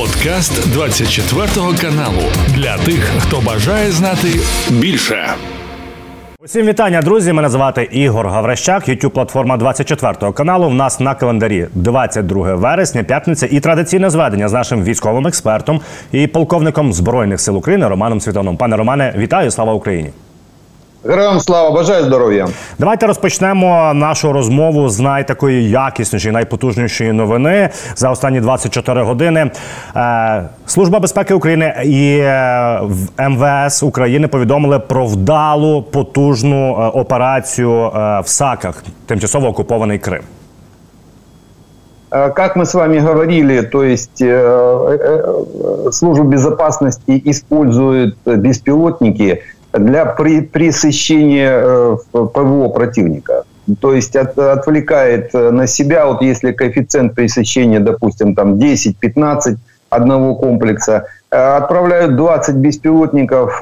Подкаст 24 каналу для тих, хто бажає знати більше. Усім вітання, друзі. Мене звати Ігор Гаврищак. youtube платформа 24 каналу. В нас на календарі 22 вересня, п'ятниця і традиційне зведення з нашим військовим експертом і полковником збройних сил України Романом Світоном. Пане Романе, вітаю! Слава Україні! Героям слава, бажаю здоров'я. Давайте розпочнемо нашу розмову з найтакої якіснішої, найпотужнішої новини за останні 24 години. Е, Служба безпеки України і е, в МВС України повідомили про вдалу потужну е, операцію е, в САКах, тимчасово окупований Крим. Э, Как мы с вами говорили, то есть э, э, служба безопасности использует беспилотники для при, пресыщения э, ПВО противника. То есть от- отвлекает э, на себя, вот если коэффициент пресыщения, допустим, там 10-15 одного комплекса, э, отправляют 20 беспилотников,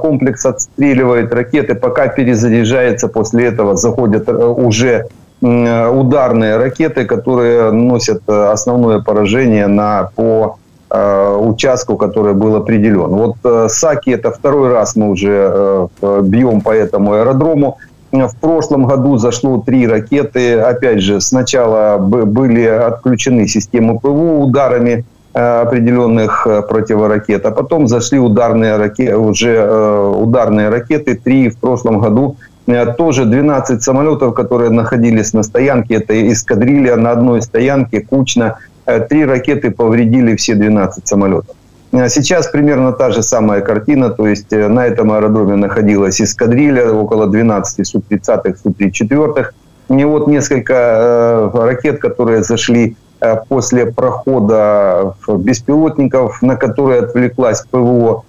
комплекс отстреливает ракеты, пока перезаряжается, после этого заходят уже ударные ракеты, которые носят основное поражение на, по участку, который был определен. Вот э, Саки это второй раз мы уже э, э, бьем по этому аэродрому. Э, В прошлом году зашло три ракеты. Опять же, сначала были отключены системы ПВО ударами э, определенных э, противоракет, а потом зашли ударные ракеты, уже э, ударные ракеты, три в прошлом году Э, тоже 12 самолетов, которые находились на стоянке. Это эскадрилья на одной стоянке, кучно. Э, Три ракеты повредили все 12 самолетов. Э, Сейчас примерно та же самая картина, то есть э, на этом аэродроме находилась эскадрилья, около 12 Су-30, Су-34. И вот несколько ракет, которые зашли после прохода беспилотников, на которые отвлеклась ПВО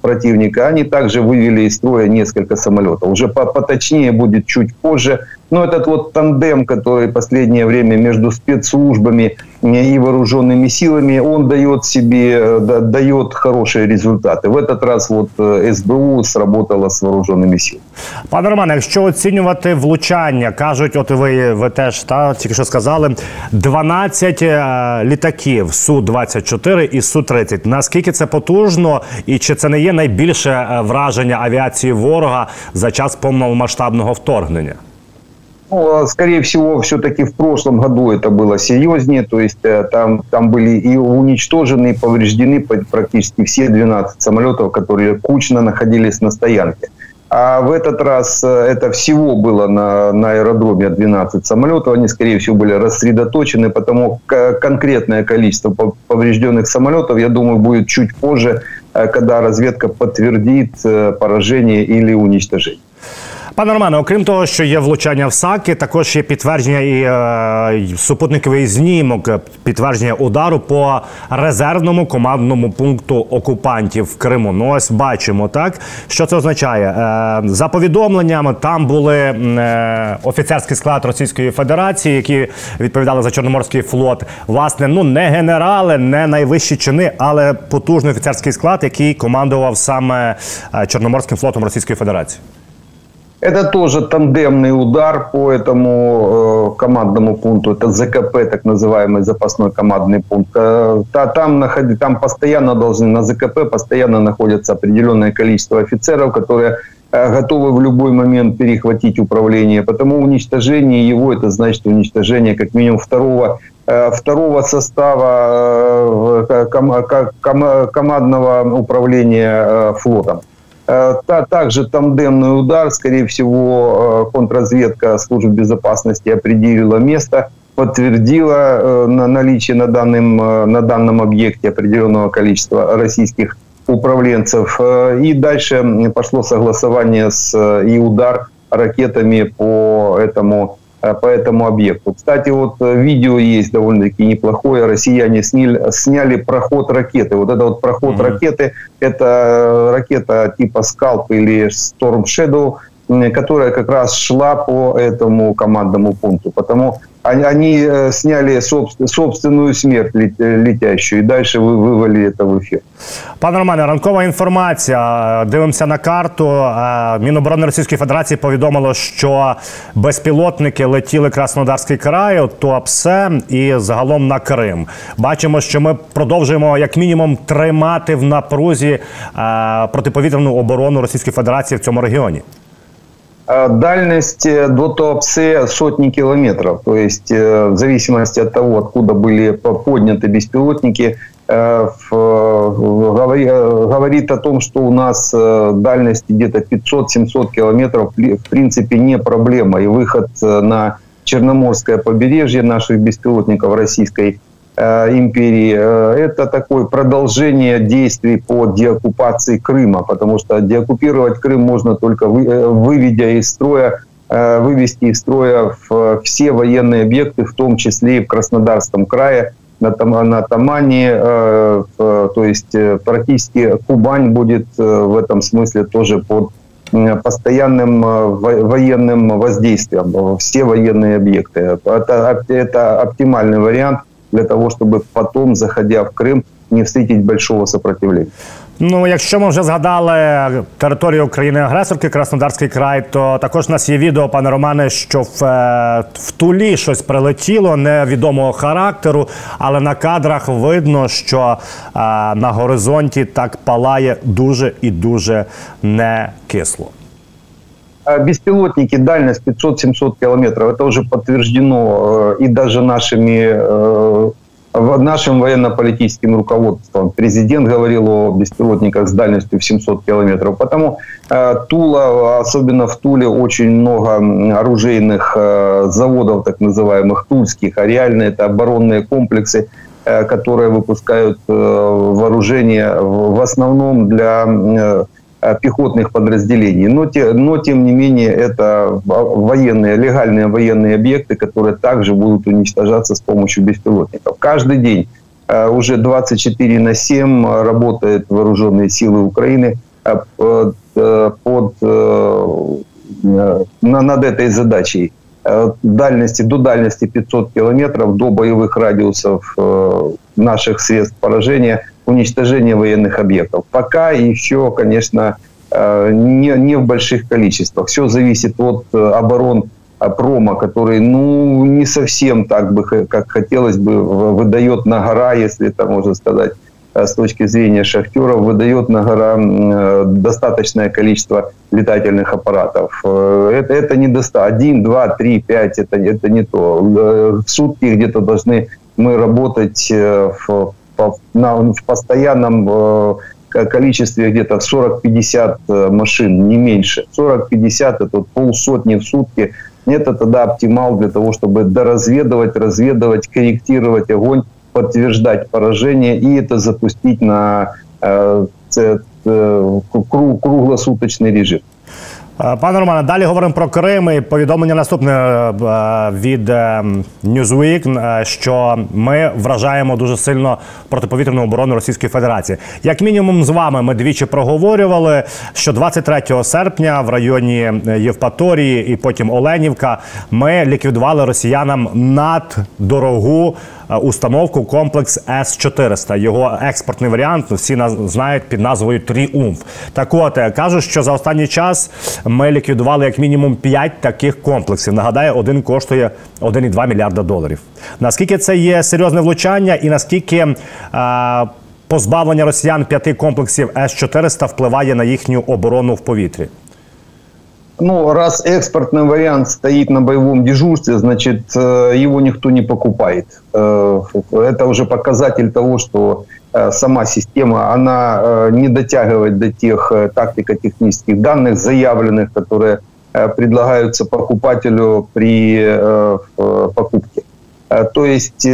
противника. Они также вывели из строя несколько самолетов. Уже по- поточнее будет чуть позже. Но этот вот тандем, который последнее время между спецслужбами и вооруженными силами, он дает себе, э, да- дает хорошие результаты. В этот раз вот э, СБУ сработала с вооруженными силами. Пане Романе, якщо оцінювати влучання, кажуть, от ви, ви теж та тільки що сказали, 12 е, літаків су 24 і су 30 Наскільки це потужно, і чи це не є найбільше е, враження авіації ворога за час повномасштабного вторгнення? Ну, а, скорее всего, все-таки в прошлом году это было серьезнее, то есть э, там, там были и уничтожены, и повреждены по- практически все 12 самолетов, которые кучно находились на стоянке. А в этот раз э, это всего было на, на аэродроме 12 самолетов, они, скорее всего, были рассредоточены, потому конкретное количество по- поврежденных самолетов, я думаю, будет чуть позже, э, когда разведка подтвердит поражение или уничтожение. Пане Романе, окрім того, що є влучання в САКи, також є підтвердження і е, супутниковий знімок, е, підтвердження удару по резервному командному пункту окупантів в Криму. Ну ось бачимо, так що це означає. Е, за повідомленнями, там були е, офіцерський склад Російської Федерації, які відповідали за Чорноморський флот. Власне, ну не генерали, не найвищі чини, але потужний офіцерський склад, який командував саме е, Чорноморським флотом Російської Федерації. Это тоже тандемный удар по этому э, командному пункту. Это ЗКП, так называемый запасной командный пункт. Э, та- там, находи- там постоянно должны, на ЗКП постоянно находится определенное количество офицеров, которые э, готовы в любой момент перехватить управление. Потому уничтожение его, это значит уничтожение как минимум второго, э, второго состава э, ком- ко- ком- командного управления э, флотом. Э, та- Также тандемный удар, скорее всего, э, контрразведка службы безопасности определила место, подтвердила э, на наличие на данном, на данном объекте определенного количества российских управленцев. И дальше пошло согласование с, и удар ракетами по этому по этому объекту. Кстати, вот э, видео есть довольно-таки неплохое. Россияне сняли, сняли проход ракеты. Вот это вот проход Мгм. ракеты, это э, ракета типа Скалп или Storm Shadow, которая как раз шла по этому командному пункту. Потому они э, сняли собственную смерть летящую і далі вивели це в ефір. Пане Романе, ранкова інформація. Дивимося на карту. Е, Міноборони Російської Федерації повідомило, що безпілотники летіли Краснодарський край, Туапсе і загалом на Крим. Бачимо, що ми продовжуємо як мінімум тримати в напрузі е, протиповітряну оборону Російської Федерації в цьому регіоні. Дальность э, до Туапсе сотни километров. То есть э, в зависимости от того, откуда были подняты беспилотники, э, говорит о том, что у нас дальность где-то 500-700 километров в принципе не проблема. И выход на Черноморское побережье наших беспилотников российской Э, империи, э, это такое продолжение действий по деоккупации Крыма, потому что деоккупировать Крым можно только э, выведя из строя вывести из строя все военные объекты, в том числе и в Краснодарском крае, на, на Тамане, то есть практически Кубань будет в этом смысле тоже под постоянным военным воздействием, все военные объекты. Это, это оптимальный вариант для того, чтобы потом, заходя в Крым, не встретить большого сопротивления. Ну, якщо ми вже згадали територію України-агресорки Краснодарський край, то також у нас є відео, пане Романе, що в, е, в Тулі щось прилетіло невідомого характеру, але на кадрах видно, що а, е, на горизонті так палає дуже і дуже не кисло. Беспилотники, дальность 500-700 километров, это уже подтверждено э, и даже нашими э, нашим военно-политическим руководством. Президент говорил о беспилотниках с дальностью в 700 километров. Потому э, Тула, особенно в Туле, очень много оружейных заводов, так называемых тульских, а реально это оборонные комплексы, которые выпускают вооружение в основном для Э, пехотных подразделений. Но, те, но, тем не менее, это военные, легальные военные объекты, которые также будут уничтожаться с помощью беспилотников. Каждый день э, уже 24 на 7 работают вооруженные силы Украины э, под, над этой задачей. Дальности, до дальности 500 километров, до боевых радиусов наших средств поражения – уничтожения военных объектов. Пока еще, конечно, э, не, не в больших количествах. Все зависит от э, оборон э, прома, который, ну, не совсем так бы, как хотелось бы, выдает на гора, если это можно сказать, с точки зрения шахтеров, выдает на гора достаточное количество летательных аппаратов. Это, это не достаточно. Один, два, три, пять, это, это не то. В сутки где-то должны мы работать в в постоянном э, количестве где-то 40-50 э, машин, не меньше. 40-50 это полсотни в сутки. Это тогда оптимал для того, чтобы доразведывать, разведывать, корректировать огонь, подтверждать поражение и это запустить на э, круглосуточный режим. Е, пане Романе, далі говоримо про Крим і повідомлення наступне е, від е, Newsweek, що ми вражаємо дуже сильно протиповітряну оборону Російської Федерації. Як мінімум, з вами ми двічі проговорювали, що 23 серпня в районі Євпаторії і потім Оленівка ми ліквідували росіянам наддорогу установку комплекс С 400 Його експортний варіант всі знають під назвою Тріумф. Так от кажуть, що за останній час ми ліквідували як мінімум 5 таких комплексів. Нагадаю, один коштує 1,2 мільярда доларів. Наскільки це є серйозне влучання, і наскільки а, позбавлення росіян п'яти комплексів С-400 впливає на їхню оборону в повітрі? Ну, раз экспортный вариант стоит на боевом дежурстве, значит, э, его никто не покупает. Э, это уже показатель того, что Э, сама система, она не дотягивает до тех тактико-технических данных, заявленных, которые предлагаются покупателю при покупке. То есть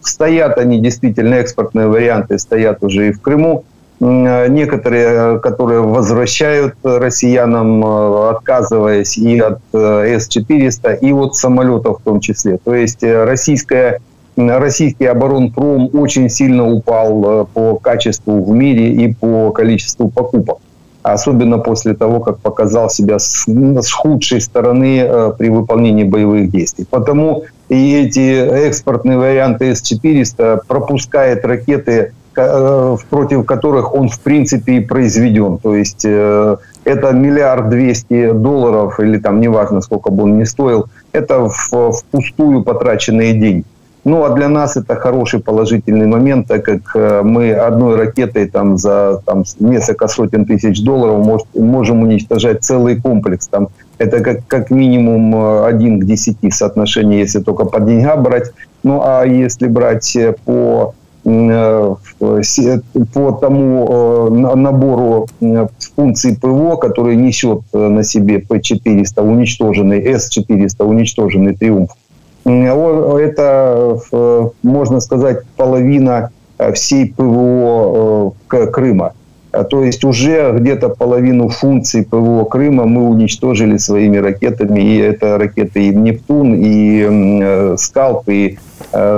стоят они действительно, экспортные варианты стоят уже и в Крыму. Некоторые, которые возвращают россиянам, отказываясь и от С-400, и от самолетов в том числе. То есть российская российский оборонпром очень сильно упал э, по качеству в мире и по количеству покупок. Особенно после того, как показал себя с, с худшей стороны э, при выполнении боевых действий. Потому и эти экспортные варианты С-400 пропускает ракеты, э, против которых он в принципе и произведен. То есть э, это миллиард двести долларов, или там неважно, сколько бы он ни стоил, это в, впустую потраченные деньги. Ну, а для нас это хороший положительный момент, так как э, мы одной ракетой там, за там, несколько сотен тысяч долларов может, можем уничтожать целый комплекс. Там, это как, как минимум э, один к десяти соотношение, если только по деньгам брать. Ну, а если брать э, по по тому набору функций ПВО, который несет на себе П-400 уничтоженный, С-400 уничтоженный «Триумф», это, можно сказать, половина э, всей ПВО э, Крыма. А, то есть уже где-то половину функций ПВО Крыма мы уничтожили своими ракетами. И это ракеты и «Нептун», и э, «Скалп», и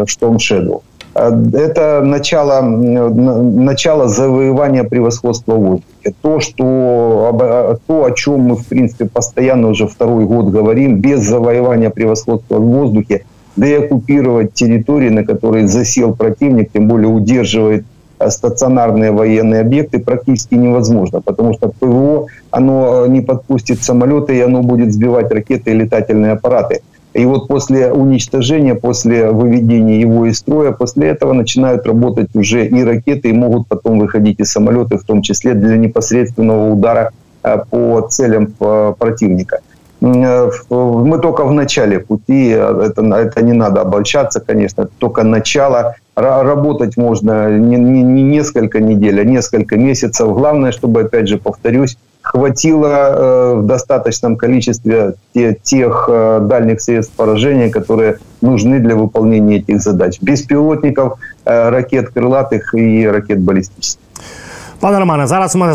«Шторм Шэдоу». А, это начало, начало завоевания превосходства в воздухе. То, что, то, о чем мы, в принципе, постоянно уже второй год говорим, без завоевания превосходства в воздухе, да и оккупировать территории, на которые засел противник, тем более удерживает а, стационарные военные объекты практически невозможно, потому что ПВО, оно не подпустит самолеты, и оно будет сбивать ракеты и летательные аппараты. И вот после уничтожения, после выведения его из строя, после этого начинают работать уже и ракеты, и могут потом выходить и самолеты, в том числе для непосредственного удара э, по целям э, противника. Э, мы только в начале пути, это, это не надо обольщаться, конечно, только начало. Работать можно не, не, не несколько недель, а несколько месяцев. Главное, чтобы, опять же, повторюсь, хватило э, в достаточном количестве те, тех э, дальних средств поражения, которые нужны для выполнения этих задач. Беспилотников, э, ракет крылатых и ракет баллистических. Пане Романе, зараз ми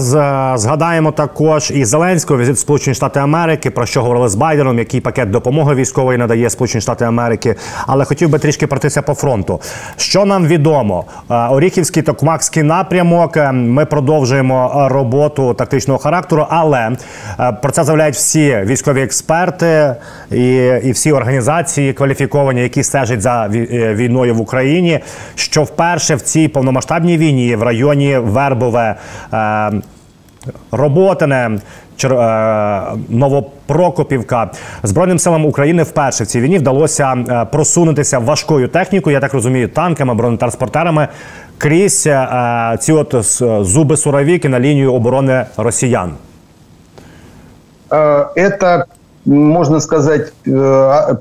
згадаємо також і Зеленського візит Сполучені Штати Америки, про що говорили з Байденом, який пакет допомоги військової надає Сполучені Штати Америки. Але хотів би трішки пройтися по фронту. Що нам відомо? Е, Оріхівський Токмакський напрямок. Е, ми продовжуємо роботу тактичного характеру, але е, про це заявляють всі військові експерти і, і всі організації кваліфіковані, які стежать за війною в Україні. Що вперше в цій повномасштабній війні в районі Вербове. Е, Роботине, е, Новопрокопівка збройним силам України вперше в цій війні вдалося е, просунутися важкою технікою, я так розумію, танками, бронетранспортерами крізь ці от зуби суровіки на лінію оборони росіян. Это, можно сказать,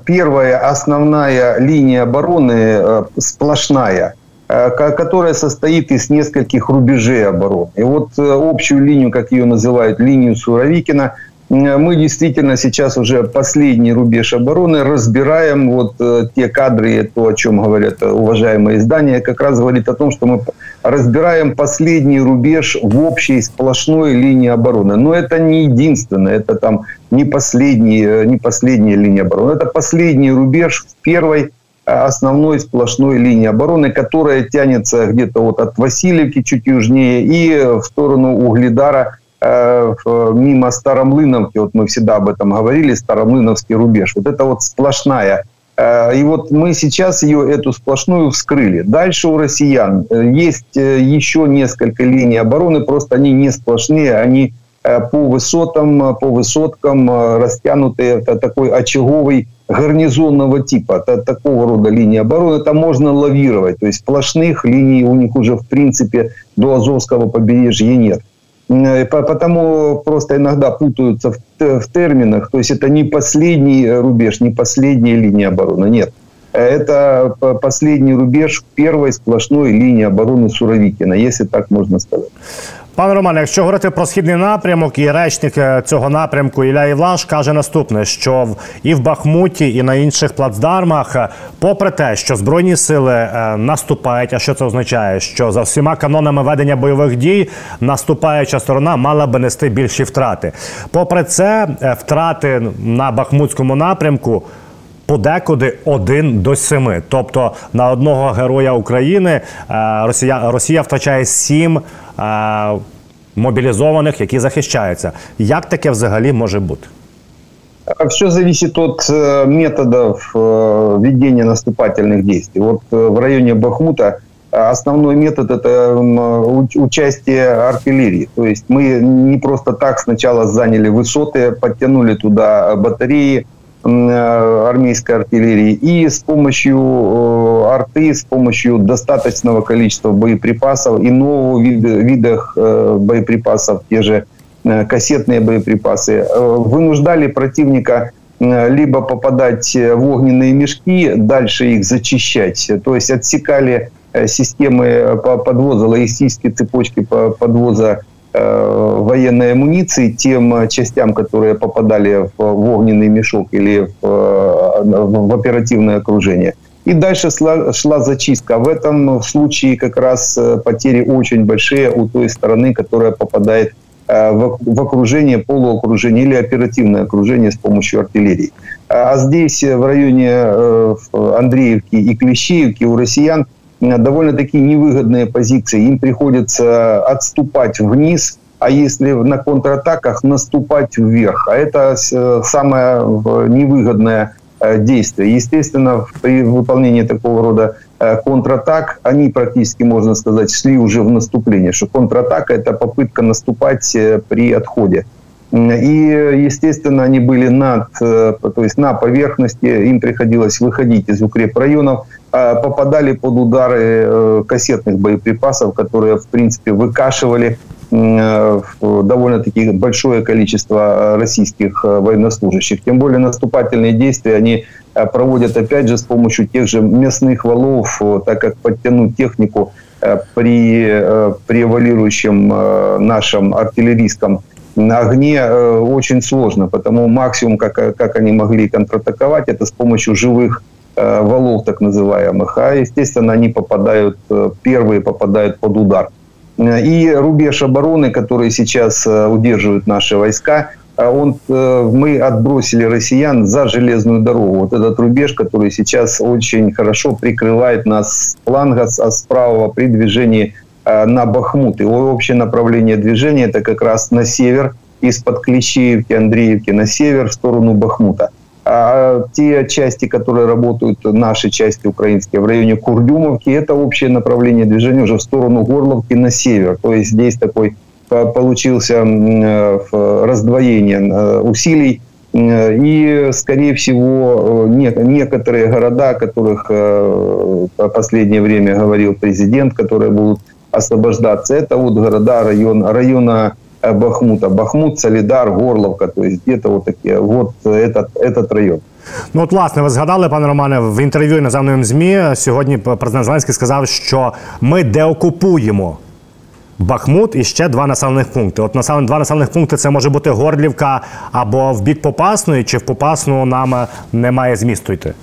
первая основная линия обороны сплошная – Э, которая состоит из нескольких рубежей обороны. И вот э, общую линию, как ее называют, линию Суровикина, мы действительно сейчас уже последний рубеж обороны разбираем. Вот э, те кадры, то, о чем говорят уважаемые издания, как раз говорит о том, что мы разбираем последний рубеж в общей сплошной линии обороны. Но это не единственное, это там не, последний, не последняя линия обороны. Это последний рубеж в первой основной сплошной линии обороны, которая тянется где-то вот от Васильевки чуть южнее и в сторону Угледара э, мимо Старомлыновки, вот мы всегда об этом говорили, Старомлыновский рубеж. Вот это вот сплошная. Э, и вот мы сейчас ее, эту сплошную, вскрыли. Дальше у россиян э, есть еще несколько линий обороны, просто они не сплошные, они по высотам, по высоткам растянутые. Это такой очаговый гарнизонного типа, такого рода линии обороны, там можно лавировать. То есть сплошных линий у них уже в принципе до Азовского побережья нет. Э, потому просто иногда путаются в, в терминах. То есть это не последний рубеж, не последняя линия обороны. Нет. Это последний рубеж первой сплошной линии обороны Суровикина, если так можно сказать. Пане Романе, якщо говорити про східний напрямок, і речник е, цього напрямку Ілля Івлаш каже наступне: що і в Бахмуті, і на інших плацдармах, е, попри те, що збройні сили е, наступають, а що це означає? Що за всіма канонами ведення бойових дій наступаюча сторона мала би нести більші втрати. Попри це, втрати на Бахмутському напрямку Подекуди один до семи. Тобто на одного героя України Росія Росія втрачає сім мобілізованих, які захищаються. Як таке взагалі може бути? Все зависит от методов ведения наступательных действий. Вот в районе Бахмута основной метод – это участие артиллерии. То есть мы не просто так сначала заняли высоты, подтянули туда батареи, Э, армейской артиллерии и с помощью э, арты, с помощью достаточного количества боеприпасов и нового вида, видах э, боеприпасов, те же кассетные боеприпасы, вынуждали противника либо попадать в огненные мешки, дальше их зачищать, то есть отсекали системы подвоза, логистические цепочки подвоза Э, военной амуниции тем частям, которые попадали в, в огненный мешок или в, э, в оперативное окружение. И дальше шла, шла зачистка. В этом случае как раз э, потери очень большие у той стороны, которая попадает в, окружение, полуокружение или оперативное окружение с помощью артиллерии. А здесь, в районе Андреевки и Клещеевки, у россиян довольно-таки невыгодные позиции. Им приходится отступать вниз, а если на контратаках наступать вверх. А это э, самое невыгодное э, действие. Естественно, при выполнении такого рода э, контратак, они практически, можно сказать, шли уже в наступление. Что контратака – это попытка наступать при отходе. И, естественно, они были над, то есть на поверхности, им приходилось выходить из укрепрайонов, а попадали под удары кассетных боеприпасов, которые, в принципе, выкашивали Э, довольно-таки большое количество э, российских э, военнослужащих. Тем более наступательные действия они проводят опять же с помощью тех же мясных валов, так как подтянуть технику при превалирующем нашем артиллерийском огне очень сложно, потому максимум, как, как они могли контратаковать, это с помощью живых валов так называемых, а естественно они попадают, первые попадают под удар. И рубеж обороны, который сейчас э, удерживают наши войска, э, он, э, мы отбросили россиян за железную дорогу. Вот этот рубеж, который сейчас очень хорошо прикрывает нас с фланга, а с правого при движении на Бахмут. Его общее направление движения – это как раз на север, из-под Клещеевки, Андреевки на север в сторону Бахмута. А те части, которые работают, наши части украинские, в районе Курдюмовки, это общее направление движения уже в сторону Горловки на север. То есть здесь такой получился э, раздвоение э, усилий. И, скорее всего, некоторые города, о которых в э, последнее время говорил президент, которые будут освобождаться, это вот города район, района Э, Бахмута. Бахмут, Солідар, Горловка, то есть где-то вот такие, вот этот, этот район. Ну, от, власне, ви згадали, пане Романе, в інтерв'ю іноземним ЗМІ сьогодні президент Зеленський сказав, що ми деокупуємо Бахмут і ще два населених пункти. От населені два населених пункти це може бути Горлівка або в бік Попасної, чи в Попасну нам немає змісту йти.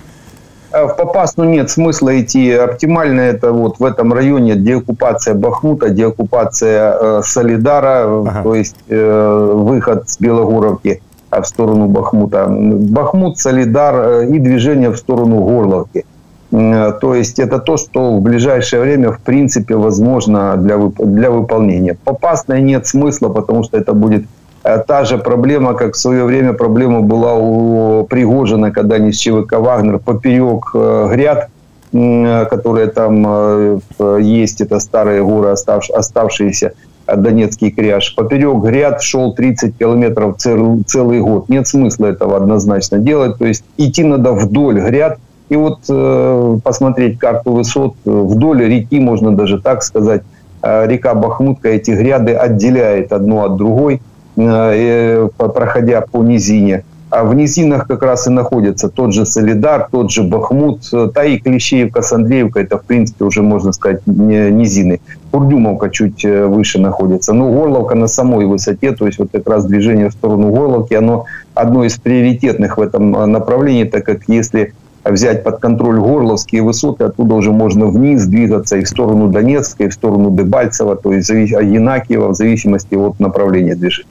Э, в Попасну нет смысла идти. Оптимально это вот в этом районе деоккупация Бахмута, деоккупация э, Солидара, ага. то есть э, выход с Белогоровки э, в сторону Бахмута. Бахмут, Солидар э, и движение в сторону Горловки. Э, то есть это то, что в ближайшее время в принципе возможно для, для выполнения. Попасной нет смысла, потому что это будет та же проблема, как в свое время проблема была у Пригожина, когда они с ЧВК «Вагнер» поперек э, гряд, которые там э, есть, это старые горы, оставшиеся, Донецкий кряж. Поперек гряд шел 30 километров целый год. Нет смысла этого однозначно делать. То есть идти надо вдоль гряд. И вот э, посмотреть карту высот вдоль реки, можно даже так сказать, река Бахмутка эти гряды отделяет одну от другой – Э, проходя по низине. А в низинах как раз и находится тот же Солидар, тот же Бахмут, та и Клещеевка с Андреевкой, это, в принципе, уже, можно сказать, низины. Курдюмовка чуть э, выше находится. Но Горловка на самой высоте, то есть вот как раз движение в сторону Горловки, оно одно из приоритетных в этом э, направлении, так как если взять под контроль Горловские высоты, оттуда уже можно вниз двигаться и в сторону Донецка, и в сторону Дебальцева, то есть Єнакієва, в зависимости от направления движения.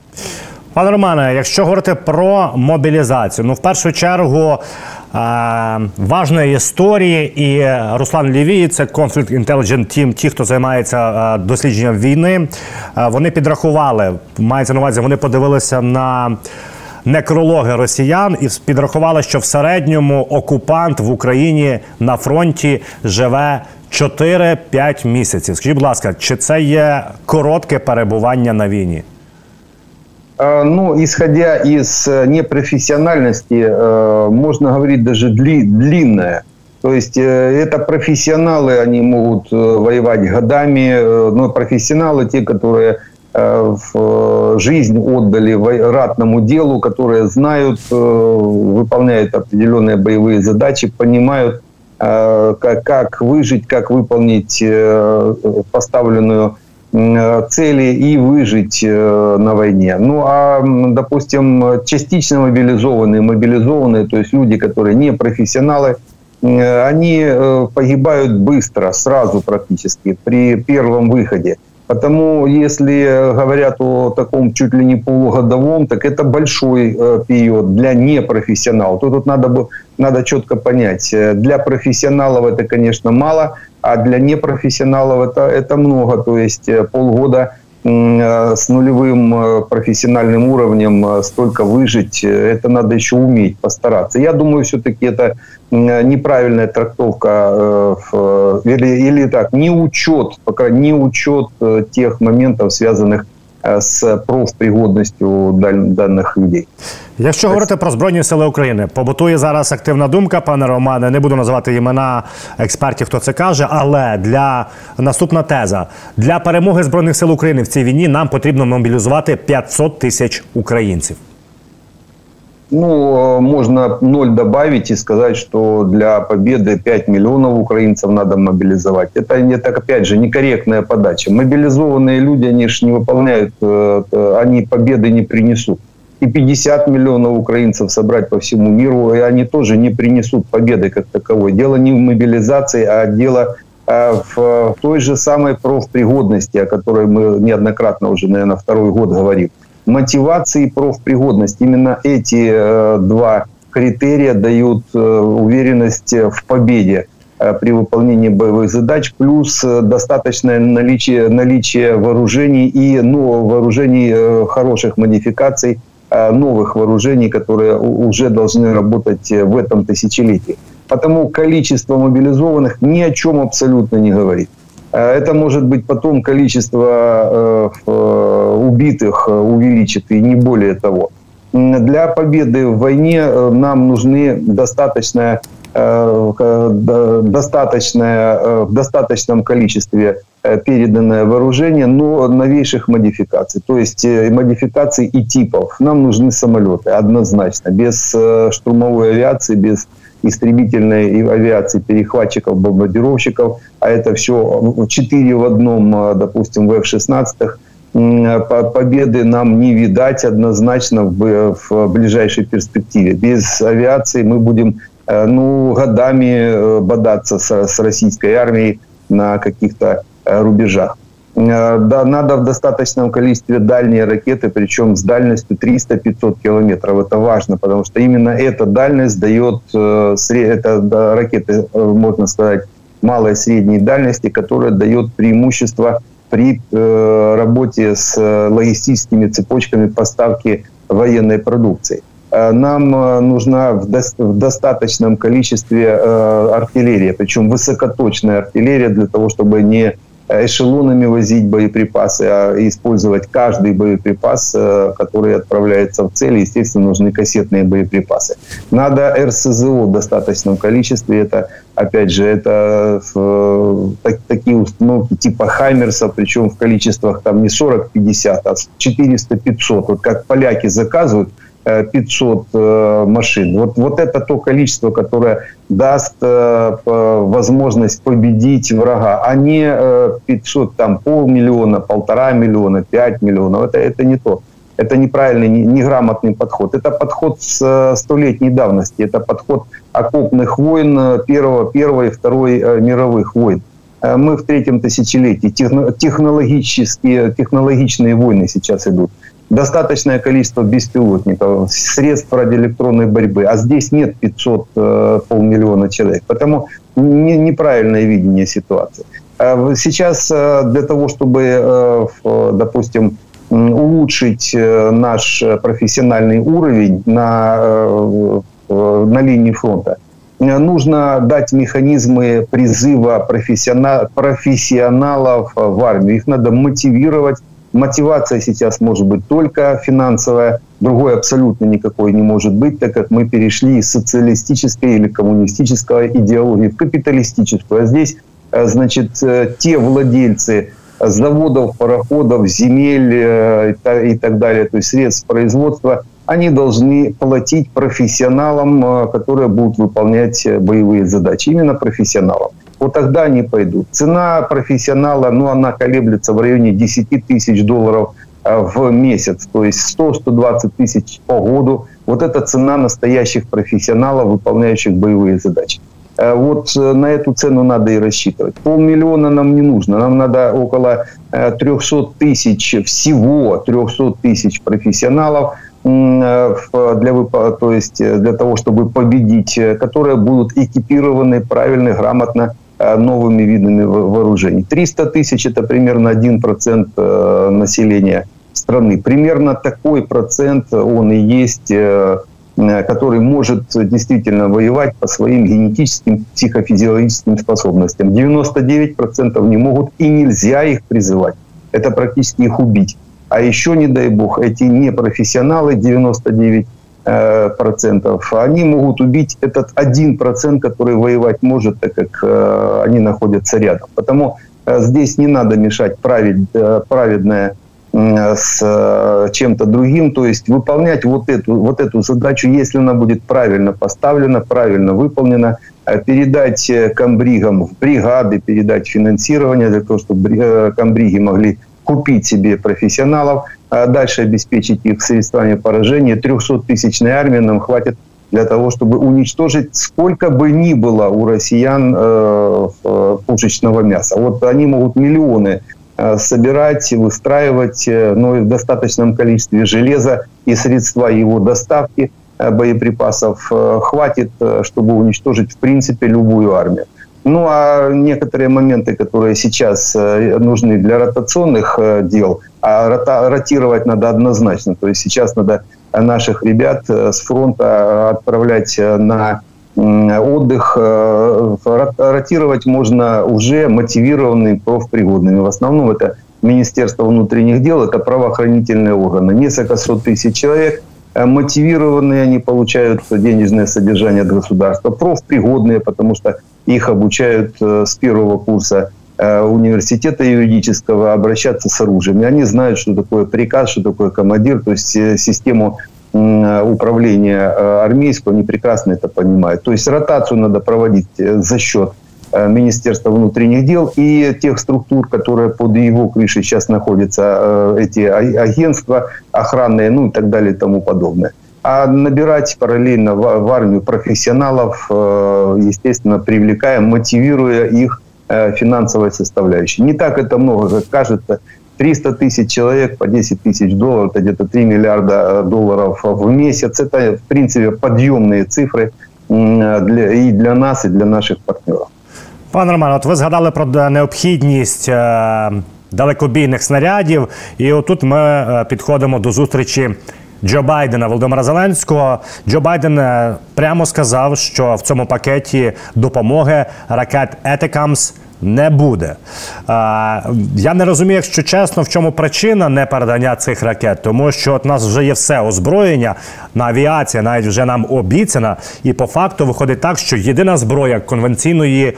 Пане Романе, якщо говорити про мобілізацію, ну в першу чергу е, важної історії, і Руслан Лівій, це Conflict Intelligence Team, ті, хто займається е, дослідженням війни, е, вони підрахували, мається на увазі, вони подивилися на некрологи росіян і підрахували, що в середньому окупант в Україні на фронті живе 4-5 місяців. Скажіть, будь ласка, чи це є коротке перебування на війні? Ну, исходя из непрофессиональности, можно говорить даже дли, длинное. То есть это профессионалы, они могут воевать годами, но профессионалы, те, которые в жизнь отдали ратному делу, которые знают, выполняют определенные боевые задачи, понимают, как, как выжить, как выполнить поставленную цели и выжить на войне. Ну а, допустим, частично мобилизованные, мобилизованные, то есть люди, которые не профессионалы, они погибают быстро, сразу практически, при первом выходе. Потому если говорят о таком чуть ли не полугодовом, так это большой период для непрофессионалов. То тут надо, надо четко понять, для профессионалов это, конечно, мало, а для непрофессионалов это, это много. То есть полгода с нулевым профессиональным уровнем столько выжить, это надо еще уметь постараться. Я думаю, все-таки это неправильная трактовка или, или так, не учет, пока не учет тех моментов, связанных з профпригодністю даних людей. Якщо говорити про збройні сили України, побутує зараз активна думка, пане Романе. Не буду називати імена експертів, хто це каже. Але для наступна теза для перемоги збройних сил України в цій війні нам потрібно мобілізувати 500 тисяч українців. Ну, можно ноль добавить и сказать, что для победы 5 миллионов украинцев надо мобилизовать. Это, это опять же, некорректная подача. Мобилизованные люди, они же не выполняют, они победы не принесут. И 50 миллионов украинцев собрать по всему миру, и они тоже не принесут победы как таковой. Дело не в мобилизации, а дело в той же самой профпригодности, о которой мы неоднократно уже, наверное, второй год говорим мотивации и профпригодность. Именно эти э, два критерия дают э, уверенность в победе э, при выполнении боевых задач, плюс достаточное наличие, наличие вооружений и ну, вооружений хороших модификаций, новых вооружений, которые уже должны работать в этом тысячелетии. Потому количество мобилизованных ни о чем абсолютно не говорит. Это может быть потом количество убитых увеличит, и не более того. Для победы в войне нам нужны достаточное, достаточное, в достаточном количестве переданное вооружение, но новейших модификаций. То есть модификаций и типов. Нам нужны самолеты, однозначно. Без штурмовой авиации, без истребительной авиации, перехватчиков, бомбардировщиков, а это все 4 в одном, допустим, в F-16, победы нам не видать однозначно в, ближайшей перспективе. Без авиации мы будем ну, годами бодаться с, с российской армией на каких-то рубежах. Да, надо в достаточном количестве дальние ракеты, причем с дальностью 300-500 километров. Это важно, потому что именно эта дальность дает, это ракеты, можно сказать, малой и средней дальности, которая дает преимущество при работе с логистическими цепочками поставки военной продукции. Нам нужна в достаточном количестве артиллерия, причем высокоточная артиллерия для того, чтобы не эшелонами возить боеприпасы, а использовать каждый боеприпас, который отправляется в цель. Естественно, нужны кассетные боеприпасы. Надо РСЗО в достаточном количестве. Это, опять же, это так, такие установки типа Хаймерса, причем в количествах там не 40-50, а 400-500. Вот как поляки заказывают – 500 э, машин. Вот, вот это то количество, которое даст э, возможность победить врага, а не 500, э, там, полмиллиона, полтора миллиона, 5 миллионов. Это, это не то. Это неправильный, неграмотный подход. Это подход с столетней давности. Это подход окопных войн первого, первой и второй мировых войн. Мы в третьем тысячелетии. Технологические, технологичные войны сейчас идут достаточное количество беспилотников, средств радиоэлектронной борьбы, а здесь нет 500 э, человек. Потому не, неправильное видение ситуации. Сейчас э, для того, чтобы, э, допустим, улучшить наш профессиональный уровень на, на линии фронта, нужно дать механизмы призыва профессионалов в армию. Их надо мотивировать Мотивация сейчас может быть только финансовая, другой абсолютно никакой не может быть, так как мы перешли из социалистической или коммунистической идеологии в капиталистическую. А здесь, э, значит, э, те владельцы заводов, пароходов, земель э, и так далее, то есть средств производства, они должны платить профессионалам, которые будут выполнять боевые задачи. Именно профессионалам вот тогда они пойдут. Цена профессионала, ну, она колеблется в районе 10 тысяч долларов э, в месяц, то есть 100-120 тысяч по году. Вот это цена настоящих профессионалов, выполняющих боевые задачи. Э, вот э, на эту цену надо и рассчитывать. Полмиллиона нам не нужно. Нам надо около 300 тысяч, всего 300 тысяч профессионалов, для, то есть для того, чтобы победить, которые будут экипированы правильно, грамотно новыми видами вооружений. 300 тысяч – это примерно 1% э, населения страны. Примерно такой процент он и есть, э, который может действительно воевать по своим генетическим, психофизиологическим способностям. 99% не могут и нельзя их призывать. Это практически их убить. А еще, не дай бог, эти непрофессионалы, 99%, Э, процентов, они могут убить этот один процент, который воевать может, так как э, они находятся рядом. Потому э, здесь не надо мешать правед, праведное с чем-то другим, то есть выполнять вот эту, вот эту задачу, если она будет правильно поставлена, правильно выполнена, передать комбригам в бригады, передать финансирование для того, чтобы комбриги могли купить себе профессионалов, а дальше обеспечить их средствами поражения. 300-тысячной армии нам хватит для того, чтобы уничтожить сколько бы ни было у россиян э, э, пушечного мяса. Вот они могут миллионы э, собирать, выстраивать, э, но в достаточном количестве железа и средства его доставки боеприпасов хватит, чтобы уничтожить в принципе любую армию. Ну а некоторые моменты, которые сейчас э, нужны для ротационных э, дел, а ротировать надо однозначно. То есть сейчас надо наших ребят э, с фронта отправлять на отдых. Ротировать можно уже мотивированными профпригодными. В основном это Министерство внутренних дел, это правоохранительные органы. Несколько сот тысяч человек – мотивированные, они получают денежное содержание от государства, профпригодные, потому что их обучают э, с первого курса э, университета юридического обращаться с оружием. И они знают, что такое приказ, что такое командир, то есть э, систему управления армейского, они прекрасно это понимают. То есть ротацию надо проводить за счет Министерства внутренних дел и тех структур, которые под его крышей сейчас находятся, эти а, агентства охранные, ну и так далее и тому подобное а набирать параллельно в, в армию профессионалов, э, естественно, привлекая, мотивируя их э, финансовой составляющей. Не так это много, как кажется. 300 тысяч человек по 10 тысяч долларов, это где-то 3 миллиарда э, долларов в месяц. Это, в принципе, подъемные цифры для, і для нас, і для наших партнерів. Пане Роман, от ви згадали про необхідність далекобійних снарядів, і отут ми підходимо до зустрічі Джо Байдена Володимира Зеленського. Джо Байден е, прямо сказав, що в цьому пакеті допомоги ракет Етикамс. Не буде. А, Я не розумію, якщо чесно, в чому причина непередання цих ракет, тому що от нас вже є все озброєння, на авіація навіть вже нам обіцяна, і по факту виходить так, що єдина зброя конвенційної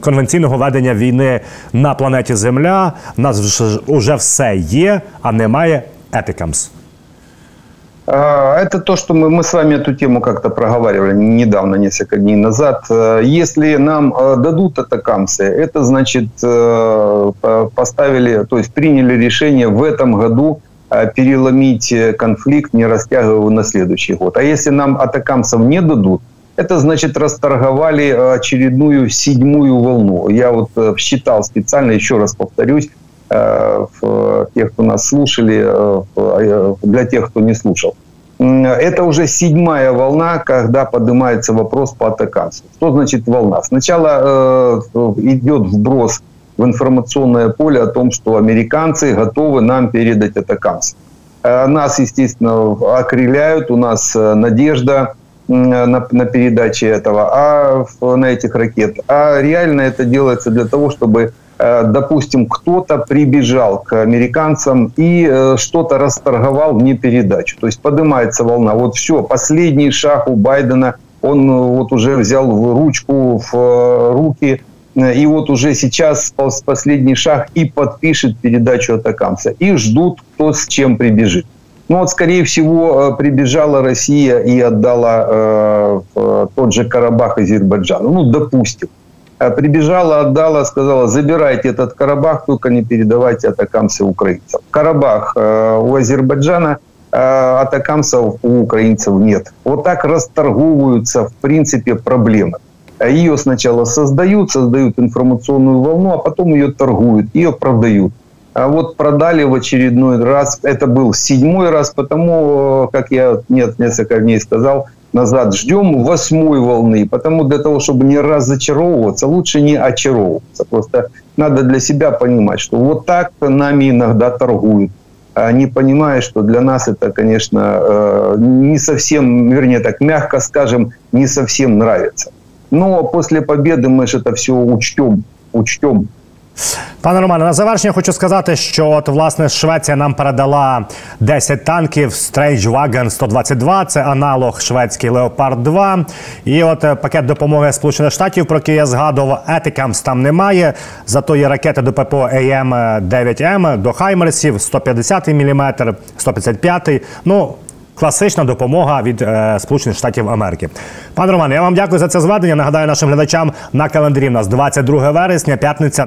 конвенційного ведення війни на планеті Земля у нас вже все є, а немає етикамс. А, это то, что мы, мы с вами эту тему как-то проговаривали недавно, несколько дней назад. Э, если нам э, дадут атакамсы, это значит э, поставили, то есть приняли решение в этом году переломить конфликт, не растягивая его на следующий год. А если нам атакамсов не дадут, это значит расторговали очередную седьмую волну. Я вот считал специально, еще раз повторюсь, тех, кто нас слушали, для тех, кто не слушал. Это уже седьмая волна, когда поднимается вопрос по атакамсу. Что значит волна? Сначала э, идет вброс в информационное поле о том, что американцы готовы нам передать атакамс. Нас, естественно, окрыляют, у нас надежда на, на передаче этого, а на этих ракет. А реально это делается для того, чтобы Э, допустим, кто-то прибежал к американцам и э, что-то расторговал вне передачу. То есть поднимается волна. Вот все, последний шаг у Байдена, он э, вот уже взял в ручку в руки, и вот уже сейчас последний шаг и подпишет передачу атакамса. И ждут, кто с чем прибежит. Ну вот, скорее всего, прибежала Россия и отдала э, тот же Карабах Азербайджану. Ну, допустим. Э, прибежала, отдала, сказала, забирайте этот Карабах, только не передавайте атакамсы украинцам. Карабах э, у Азербайджана, э, атакамсов у украинцев нет. Вот так расторговываются, в принципе, проблемы. Ее сначала создают, создают информационную волну, а потом ее торгуют, ее продают. А вот продали в очередной раз, это был седьмой раз, потому, как я нет, несколько дней сказал, назад ждем восьмой волны. Потому для того, чтобы не разочаровываться, лучше не очаровываться. Просто надо для себя понимать, что вот так нами иногда торгуют. А не понимая, что для нас это, конечно, э, не совсем, вернее так, мягко скажем, не совсем нравится. Но после победы мы же это все учтем, учтем Пане Романе, на завершення хочу сказати, що от власне Швеція нам передала 10 танків Stridsvagn 122, це аналог шведський Леопард 2. І от е, пакет допомоги Сполучених Штатів, про який я згадував, ATACMS там немає. Зато є ракети до ППО AIM-9M до Хаймерсів, 150 мм, 155 Ну, Класична допомога від е, Сполучених Штатів Америки. Пане Роман, я вам дякую за це зведення. Нагадаю нашим глядачам на календарі. У нас 22 вересня, п'ятниця.